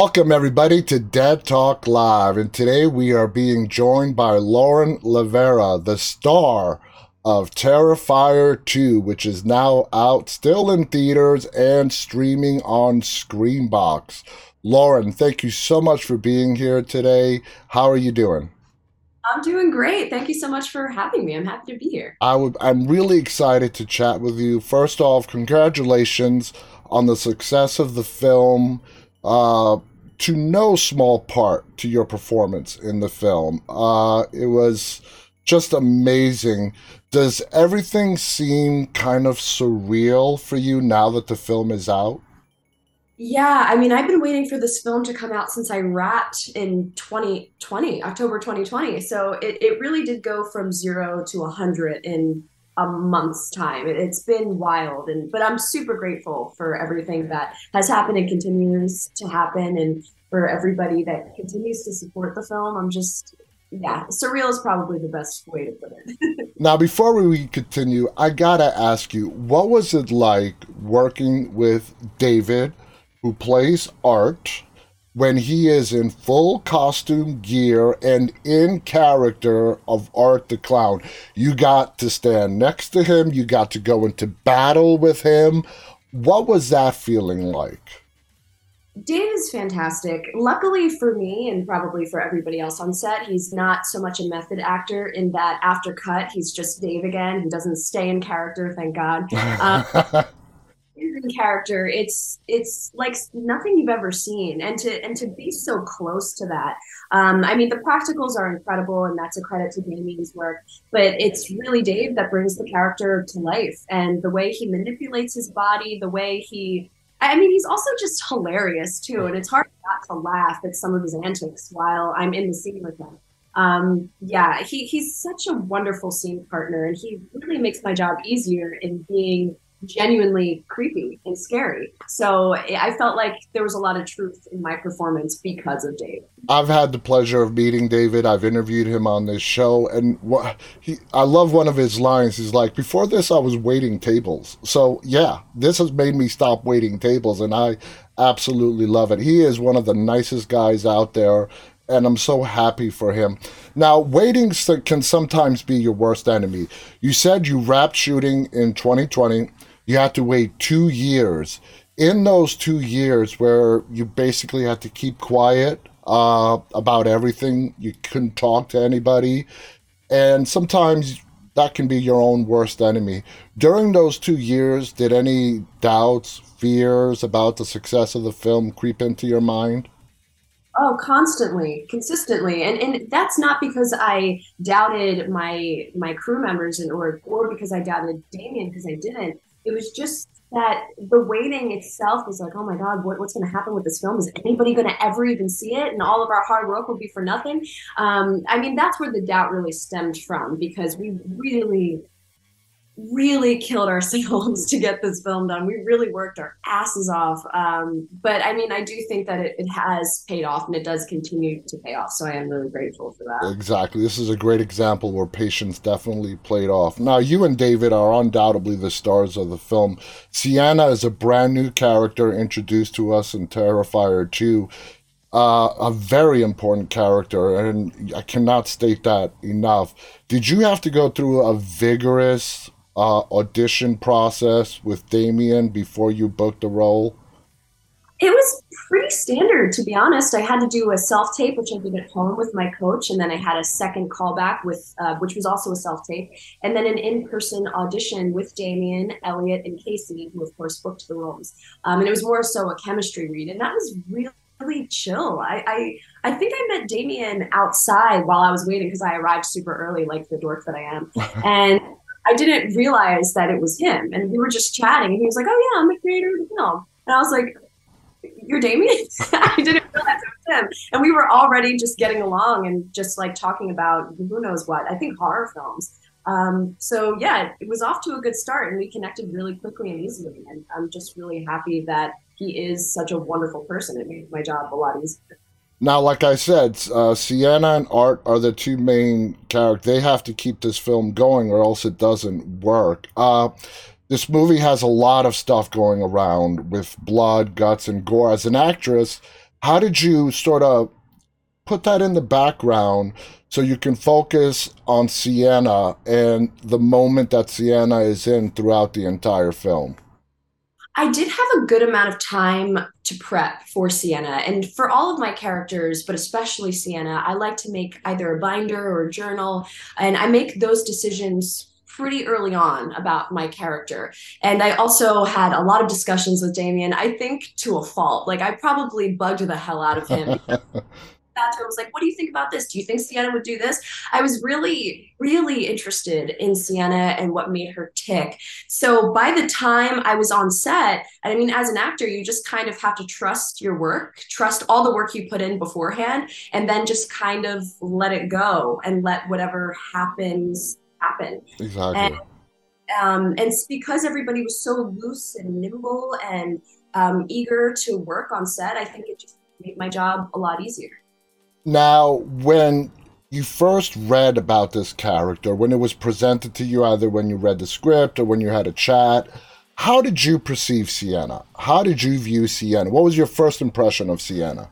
Welcome, everybody, to Dead Talk Live. And today we are being joined by Lauren LaVera, the star of Terrifier 2, which is now out, still in theaters, and streaming on Screambox. Lauren, thank you so much for being here today. How are you doing? I'm doing great. Thank you so much for having me. I'm happy to be here. I would, I'm really excited to chat with you. First off, congratulations on the success of the film. Uh, to no small part to your performance in the film. Uh, it was just amazing. Does everything seem kind of surreal for you now that the film is out? Yeah, I mean, I've been waiting for this film to come out since I wrapped in 2020, October 2020. So it, it really did go from zero to 100 in a month's time. It, it's been wild, and but I'm super grateful for everything that has happened and continues to happen, and for everybody that continues to support the film. I'm just yeah, surreal is probably the best way to put it. now, before we continue, I gotta ask you, what was it like working with David? who plays Art when he is in full costume gear and in character of Art the Clown. You got to stand next to him, you got to go into battle with him. What was that feeling like? Dave is fantastic. Luckily for me, and probably for everybody else on set, he's not so much a method actor in that after cut, he's just Dave again. He doesn't stay in character, thank God. Um, in character it's it's like nothing you've ever seen. And to and to be so close to that um, i mean the practicals are incredible and that's a credit to damien's work but it's really dave that brings the character to life and the way he manipulates his body the way he i mean he's also just hilarious too and it's hard not to laugh at some of his antics while i'm in the scene with him. Um, yeah he, he's such a wonderful scene partner and he really makes my job easier in being genuinely creepy and scary. So I felt like there was a lot of truth in my performance because of Dave. I've had the pleasure of meeting David. I've interviewed him on this show, and what he, I love one of his lines. He's like, "Before this, I was waiting tables." So yeah, this has made me stop waiting tables, and I absolutely love it. He is one of the nicest guys out there. And I'm so happy for him. Now, waiting can sometimes be your worst enemy. You said you wrapped shooting in 2020 you had to wait two years. In those two years, where you basically had to keep quiet uh, about everything, you couldn't talk to anybody, and sometimes that can be your own worst enemy. During those two years, did any doubts, fears about the success of the film creep into your mind? Oh, constantly, consistently, and and that's not because I doubted my my crew members and or or because I doubted Damien because I didn't it was just that the waiting itself was like, oh my God, what, what's going to happen with this film? Is anybody going to ever even see it? And all of our hard work will be for nothing. Um, I mean, that's where the doubt really stemmed from because we really really killed ourselves to get this film done. We really worked our asses off. Um, but I mean, I do think that it, it, has paid off and it does continue to pay off. So I am really grateful for that. Exactly. This is a great example where patience definitely played off. Now, you and David are undoubtedly the stars of the film. Sienna is a brand new character introduced to us in Terrifier 2. Uh, a very important character, and I cannot state that enough. Did you have to go through a vigorous uh, audition process with Damien before you booked the role? It was pretty standard, to be honest. I had to do a self tape, which I did at home with my coach, and then I had a second callback with, uh, which was also a self tape, and then an in person audition with Damien, Elliott, and Casey, who of course booked the roles. Um, and it was more so a chemistry read, and that was really really chill. I, I I think I met Damien outside while I was waiting because I arrived super early, like the dork that I am, and I didn't realize that it was him. And we were just chatting, and he was like, "Oh yeah, I'm the creator of the film." And I was like, "You're Damien?" I didn't realize it was him. And we were already just getting along and just like talking about who knows what. I think horror films. Um, so yeah, it was off to a good start, and we connected really quickly and easily. And I'm just really happy that he is such a wonderful person. It made my job a lot easier. Now, like I said, uh, Sienna and Art are the two main characters. They have to keep this film going, or else it doesn't work. Uh, this movie has a lot of stuff going around with blood, guts, and gore. As an actress, How did you sort of put that in the background so you can focus on Sienna and the moment that Sienna is in throughout the entire film? I did have a good amount of time to prep for Sienna. And for all of my characters, but especially Sienna, I like to make either a binder or a journal. And I make those decisions pretty early on about my character. And I also had a lot of discussions with Damien, I think to a fault. Like I probably bugged the hell out of him bathroom. I was like, what do you think about this? Do you think Sienna would do this? I was really, really interested in Sienna and what made her tick. So by the time I was on set, and I mean, as an actor, you just kind of have to trust your work, trust all the work you put in beforehand, and then just kind of let it go and let whatever happens happen. Exactly. And, um, and because everybody was so loose and nimble and um, eager to work on set, I think it just made my job a lot easier. Now, when you first read about this character, when it was presented to you, either when you read the script or when you had a chat, how did you perceive Sienna? How did you view Sienna? What was your first impression of Sienna?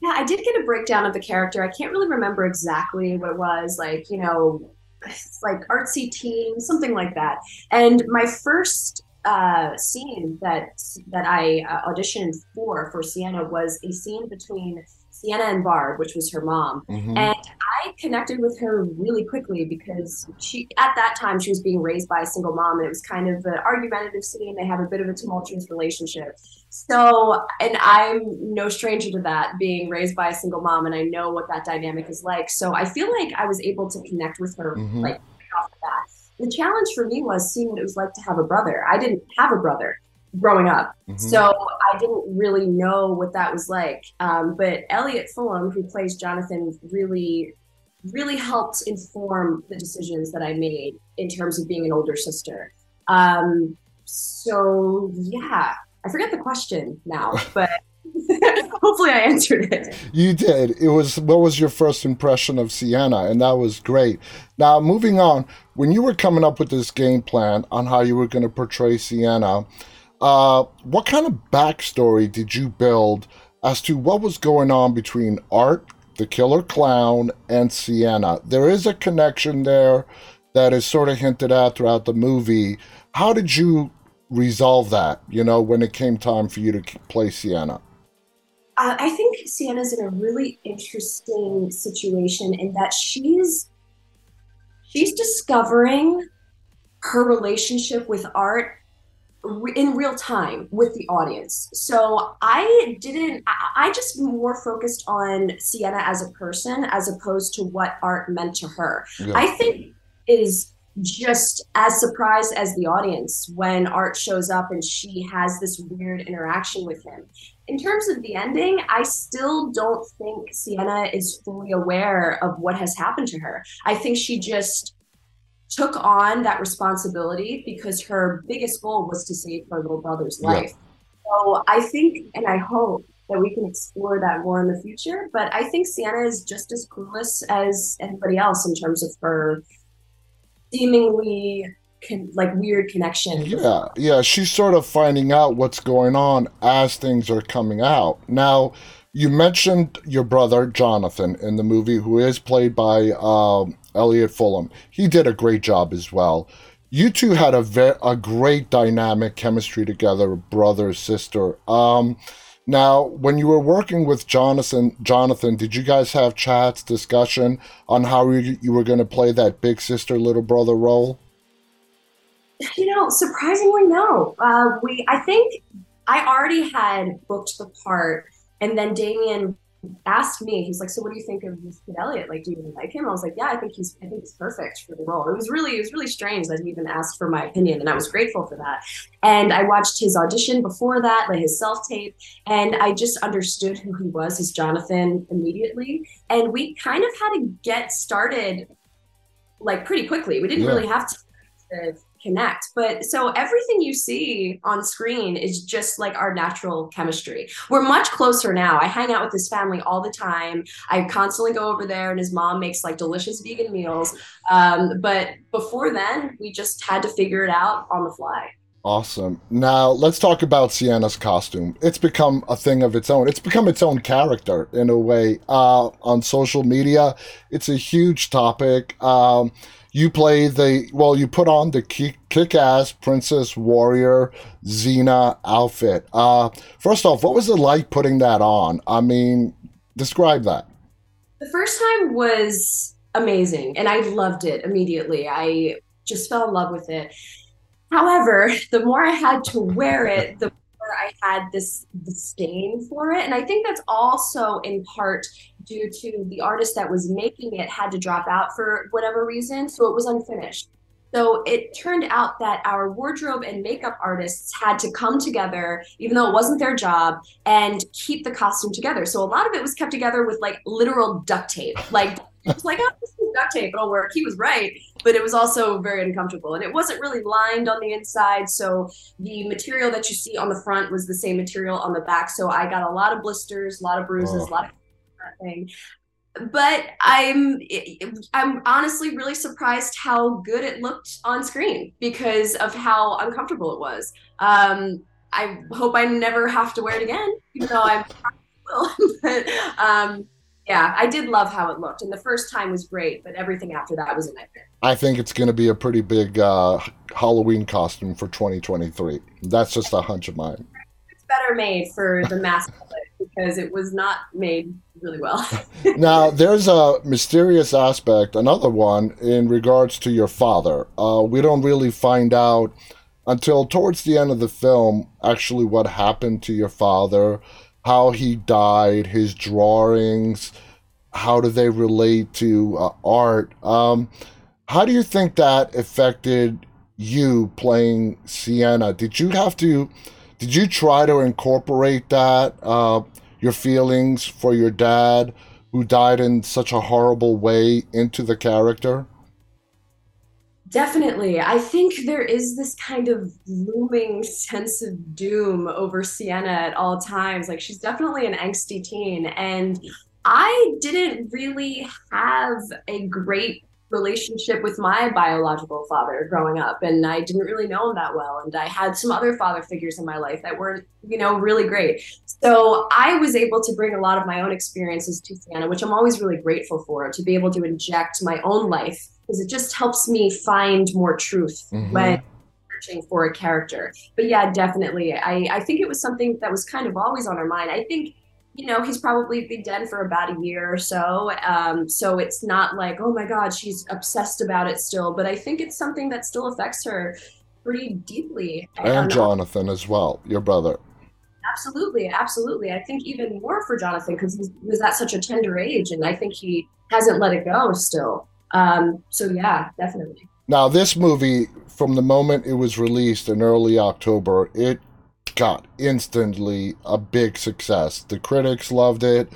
Yeah, I did get a breakdown of the character. I can't really remember exactly what it was. Like, you know, like artsy teen, something like that. And my first uh, scene that that I uh, auditioned for for Sienna was a scene between Sienna and Barb, which was her mom. Mm-hmm. And I connected with her really quickly because she, at that time, she was being raised by a single mom, and it was kind of an argumentative scene. They have a bit of a tumultuous relationship. So, and I'm no stranger to that, being raised by a single mom, and I know what that dynamic is like. So I feel like I was able to connect with her mm-hmm. like off the bat. The challenge for me was seeing what it was like to have a brother. I didn't have a brother growing up. Mm-hmm. So I didn't really know what that was like. Um, but Elliott Fullam, who plays Jonathan, really, really helped inform the decisions that I made in terms of being an older sister. Um, so yeah, I forget the question now, but. Hopefully, I answered it. You did. It was what was your first impression of Sienna, and that was great. Now, moving on, when you were coming up with this game plan on how you were going to portray Sienna, uh, what kind of backstory did you build as to what was going on between Art, the killer clown, and Sienna? There is a connection there that is sort of hinted at throughout the movie. How did you resolve that, you know, when it came time for you to play Sienna? Uh, I think Sienna's in a really interesting situation in that she's she's discovering her relationship with art in real time with the audience. So I didn't, I just more focused on Sienna as a person as opposed to what art meant to her. Yeah. I think is just as surprised as the audience when art shows up and she has this weird interaction with him. In terms of the ending, I still don't think Sienna is fully aware of what has happened to her. I think she just took on that responsibility because her biggest goal was to save her little brother's life. Yeah. So I think and I hope that we can explore that more in the future. But I think Sienna is just as clueless as anybody else in terms of her seemingly con- like weird connection. Yeah, yeah, she's sort of finding out what's going on as things are coming out. Now, you mentioned your brother Jonathan in the movie, who is played by um, Elliott Fullam. He did a great job as well. You two had a ve- a great dynamic chemistry together, brother sister. Um, now, when you were working with Jonathan, Jonathan, did you guys have chats, discussion on how you, you were going to play that big sister, little brother role? You know, surprisingly, no. Uh, we, I think, I already had booked the part, and then Damien asked me, he's like, "So what do you think of this kid Elliott? Like, do you even like him?" I was like, "Yeah, I think he's, I think he's perfect for the role." It was really, it was really strange that he even asked for my opinion, and I was grateful for that. And I watched his audition before that, like his self tape, and I just understood who he was as Jonathan immediately. And we kind of had to get started like pretty quickly. We didn't yeah. really have to connect. But so everything you see on screen is just like our natural chemistry. We're much closer now. I hang out with his family all the time. I constantly go over there, and his mom makes like delicious vegan meals. Um, but before then, we just had to figure it out on the fly. Awesome. Now let's talk about Sienna's costume. It's become a thing of its own. It's become its own character in a way. Uh, on social media, it's a huge topic. Um, you play the well, you put on the kick ass Princess Warrior Xena outfit. Uh, first off, what was it like putting that on? I mean, describe that. The first time was amazing, and I loved it immediately. I just fell in love with it However, the more I had to wear it, the more I had this disdain for it. And I think that's also in part due to the artist that was making it had to drop out for whatever reason. So it was unfinished. So it turned out that our wardrobe and makeup artists had to come together, even though it wasn't their job, and keep the costume together. So a lot of it was kept together with like literal duct tape. Like it's like, oh, this is duct tape, it'll work. He was right, but it was also very uncomfortable. And it wasn't really lined on the inside. So the material that you see on the front was the same material on the back. So I got a lot of blisters, a lot of bruises, oh. a lot of thing but I'm I'm honestly really surprised how good it looked on screen because of how uncomfortable it was. Um, I hope I never have to wear it again, even though I will. but um, yeah, I did love how it looked, and the first time was great, but everything after that was a nightmare. I think it's going to be a pretty big uh, Halloween costume for 2023. That's just a hunch of mine. It's better made for the mass because it was not made really well. now, there's a mysterious aspect, another one, in regards to your father. Uh, we don't really find out until towards the end of the film actually what happened to your father, how he died, his drawings, how do they relate to uh, art. Um, how do you think that affected you playing Sienna? Did you have to? Did you try to incorporate that? Uh, your feelings for your dad who died in such a horrible way into the character? Definitely. I think there is this kind of looming sense of doom over Sienna at all times. Like she's definitely an angsty teen. And I didn't really have a great relationship with my biological father growing up and I didn't really know him that well and I had some other father figures in my life that weren't you know really great. So I was able to bring a lot of my own experiences to Sienna which I'm always really grateful for to be able to inject my own life because it just helps me find more truth mm-hmm. when searching for a character. But yeah definitely I, I think it was something that was kind of always on our mind. I think you know, he's probably been dead for about a year or so. Um, so it's not like, oh my God, she's obsessed about it still. But I think it's something that still affects her pretty deeply. And Jonathan as well, your brother. Absolutely, absolutely. I think even more for Jonathan because he was at such a tender age, and I think he hasn't let it go still. Um, so yeah, definitely. Now, this movie, from the moment it was released in early October, it got instantly a big success. The critics loved it,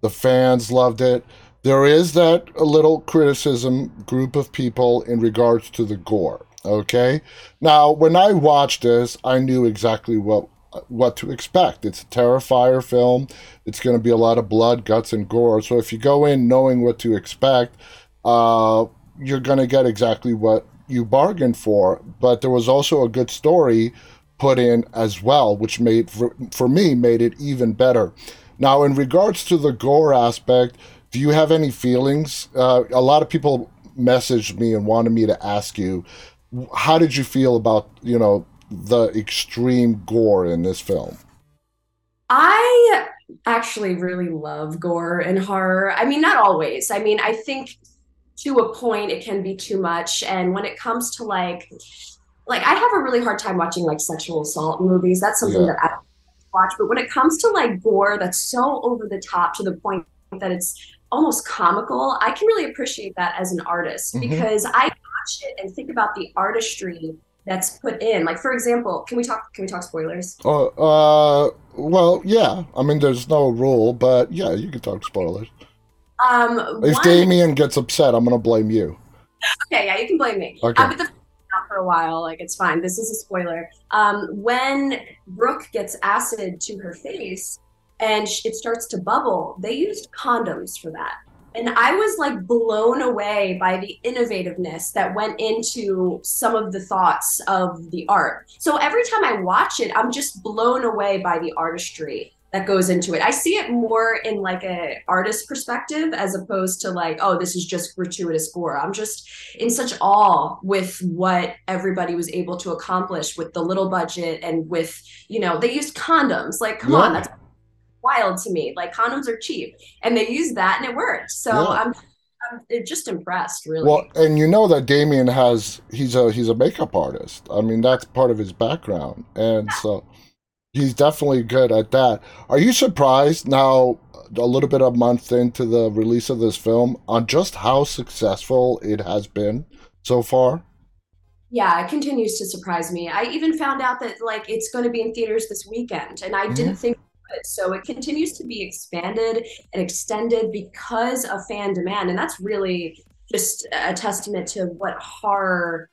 the fans loved it. There is that little criticism group of people in regards to the gore. Okay, now when I watched this, I knew exactly what what to expect. It's a Terrifier film. It's going to be a lot of blood, guts, and gore. So if you go in knowing what to expect, uh, you're going to get exactly what you bargained for. But there was also a good story put in as well, which made for, for me made it even better. Now, in regards to the gore aspect, do you have any feelings? Uh, a lot of people messaged me and wanted me to ask you, how did you feel about you know the extreme gore in this film? I actually really love gore and horror. I mean, not always. I mean, I think to a point it can be too much, and when it comes to like like I have a really hard time watching like sexual assault movies. That's something yeah. that I watch. But when it comes to like gore that's so over the top to the point that it's almost comical, I can really appreciate that as an artist mm-hmm. because I watch it and think about the artistry that's put in. Like for example, can we talk can we talk spoilers? Oh, uh, well, yeah. I mean, there's no rule, but yeah, you can talk spoilers. Um, if one... Damien gets upset, I'm gonna blame you. Okay, yeah, you can blame me. Okay. Uh, a while. Like it's fine. This is a spoiler. Um, when Brooke gets acid to her face and it starts to bubble, they used condoms for that. and I was like blown away by the innovativeness that went into some of the thoughts of the art. So every time I watch it, I'm just blown away by the artistry that goes into it. I see it more in like a artist perspective as opposed to like, oh, this is just gratuitous gore. I'm just in such awe with what everybody was able to accomplish with the little budget and with, you know, they used condoms. Like, come yeah. on, that's wild to me. Like condoms are cheap, and they used that and it worked. So yeah. I'm I'm just impressed, really. Well, and you know that Damien has he's a he's a makeup artist. I mean, that's part of his background, and so he's definitely good at that. Are you surprised now, a little bit a month into the release of this film, on just how successful it has been so far? Yeah, it continues to surprise me. I even found out that like it's going to be in theaters this weekend, and I mm-hmm. didn't think so it continues to be expanded and extended because of fan demand. And that's really just a testament to what horror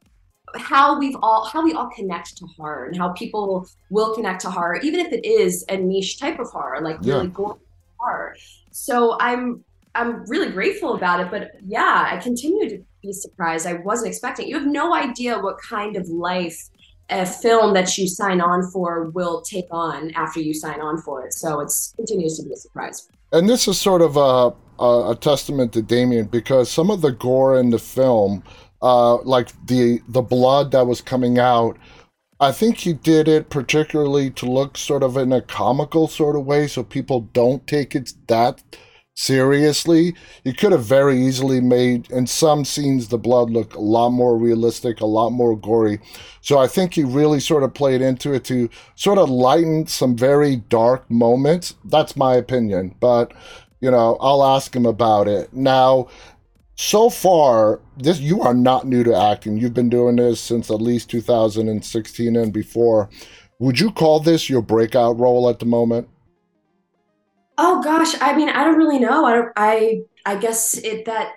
how we've all how we all connect to horror and how people will connect to horror even if it is a niche type of horror like yeah. really gory horror so i'm i'm really grateful about it but yeah i continue to be surprised i wasn't expecting you have no idea what kind of life a film that you sign on for will take on after you sign on for it. So it continues to be a surprise. And this is sort of a, a, a testament to Damien because some of the gore in the film, uh, like the the blood that was coming out, I think he did it particularly to look sort of in a comical sort of way, so people don't take it that seriously. You could have very easily made, in some scenes, the blood look a lot more realistic, a lot more gory. So I think he really sort of played into it to sort of lighten some very dark moments. That's my opinion, but you know, I'll ask him about it. Now, so far, this you are not new to acting. You've been doing this since at least 2016 and before. Would you call this your breakout role at the moment? Oh gosh, I mean, I don't really know. I. I I guess it that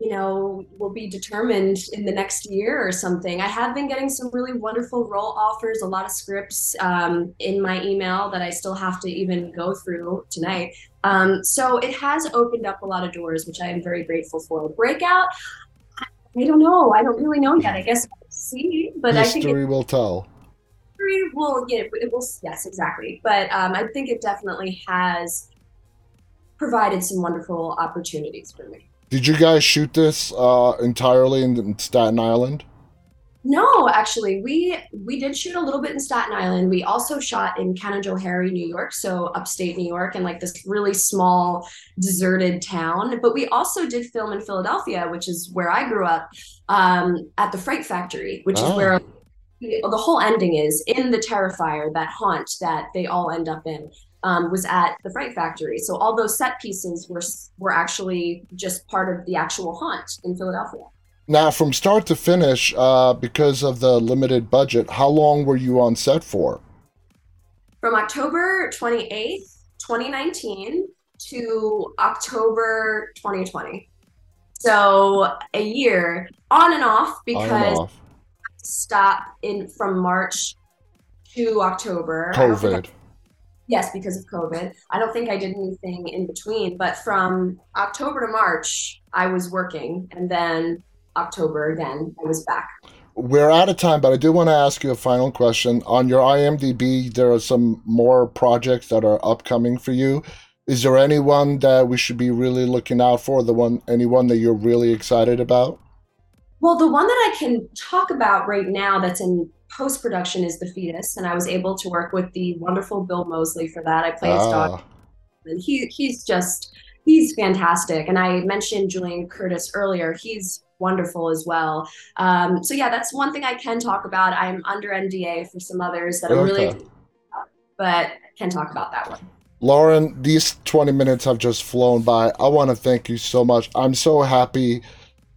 you know will be determined in the next year or something. I have been getting some really wonderful role offers, a lot of scripts um, in my email that I still have to even go through tonight. Um, so it has opened up a lot of doors, which I am very grateful for. Breakout. I don't know. I don't really know yet. I guess we'll see, but history I think it, will tell. History will, yeah, it will. Yes, exactly. But um, I think it definitely has provided some wonderful opportunities for me. Did you guys shoot this uh, entirely in Staten Island? No, actually, we we did shoot a little bit in Staten Island. We also shot in Canajoharie, New York, so upstate New York, and like this really small, deserted town. But we also did film in Philadelphia, which is where I grew up, um, at the Fright Factory, which oh. is where the whole ending is in the Terrifier, that haunt that they all end up in um, was at the Fright Factory. So all those set pieces were were actually just part of the actual haunt in Philadelphia. Now, from start to finish, uh, because of the limited budget, how long were you on set for? From October twenty eighth, twenty nineteen, to October twenty twenty. So a year on and off because and off. stop in from March to October. COVID. Yes, because of COVID. I don't think I did anything in between, but from October to March, I was working, and then October again, I was back. We're out of time, but I do want to ask you a final question. On your IMDb, there are some more projects that are upcoming for you. Is there anyone that we should be really looking out for? The one, anyone that you're really excited about? Well, the one that I can talk about right now that's in post production is The Fetus, and I was able to work with the wonderful Bill Moseley for that. I play his ah. dog, and he he's just he's fantastic. And I mentioned Julian Curtis earlier; he's wonderful as well. Um, so yeah, that's one thing I can talk about. I'm under NDA for some others that okay. I'm really, but can talk about that one. Lauren, these 20 minutes have just flown by. I want to thank you so much. I'm so happy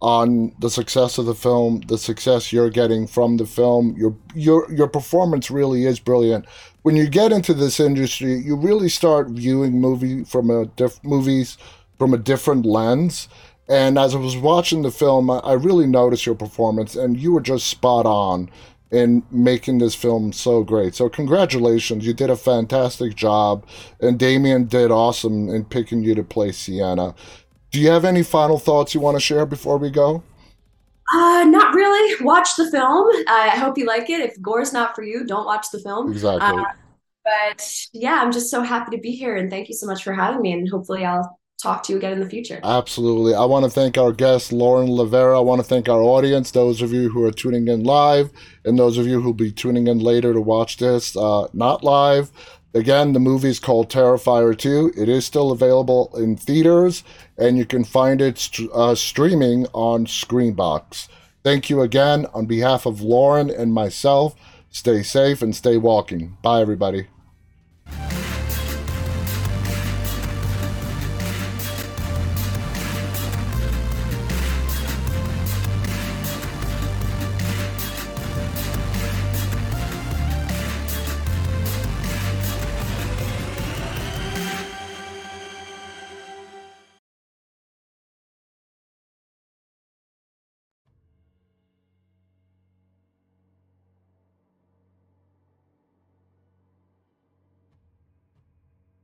on the success of the film, the success you're getting from the film. Your your your performance really is brilliant. When you get into this industry, you really start viewing movie from a diff- movies from a different lens. And as I was watching the film, I, really noticed your performance, and you were just spot on in making this film so great. So congratulations, you did a fantastic job, and Damien did awesome in picking you to play Sienna Do you have any final thoughts you want to share before we go? Uh, not really. Watch the film. I hope you like it. If gore's not for you, don't watch the film. Exactly. Uh, but yeah, I'm just so happy to be here, and thank you so much for having me. And hopefully, I'll talk to you again in the future. Absolutely. I want to thank our guest, Lauren LaVera. I want to thank our audience, those of you who are tuning in live, and those of you who'll be tuning in later to watch this, uh, not live. Again, the movie is called Terrifier 2. It is still available in theaters, and you can find it uh, streaming on Screambox. Thank you again on behalf of Lauren and myself. Stay safe and stay walking. Bye, everybody.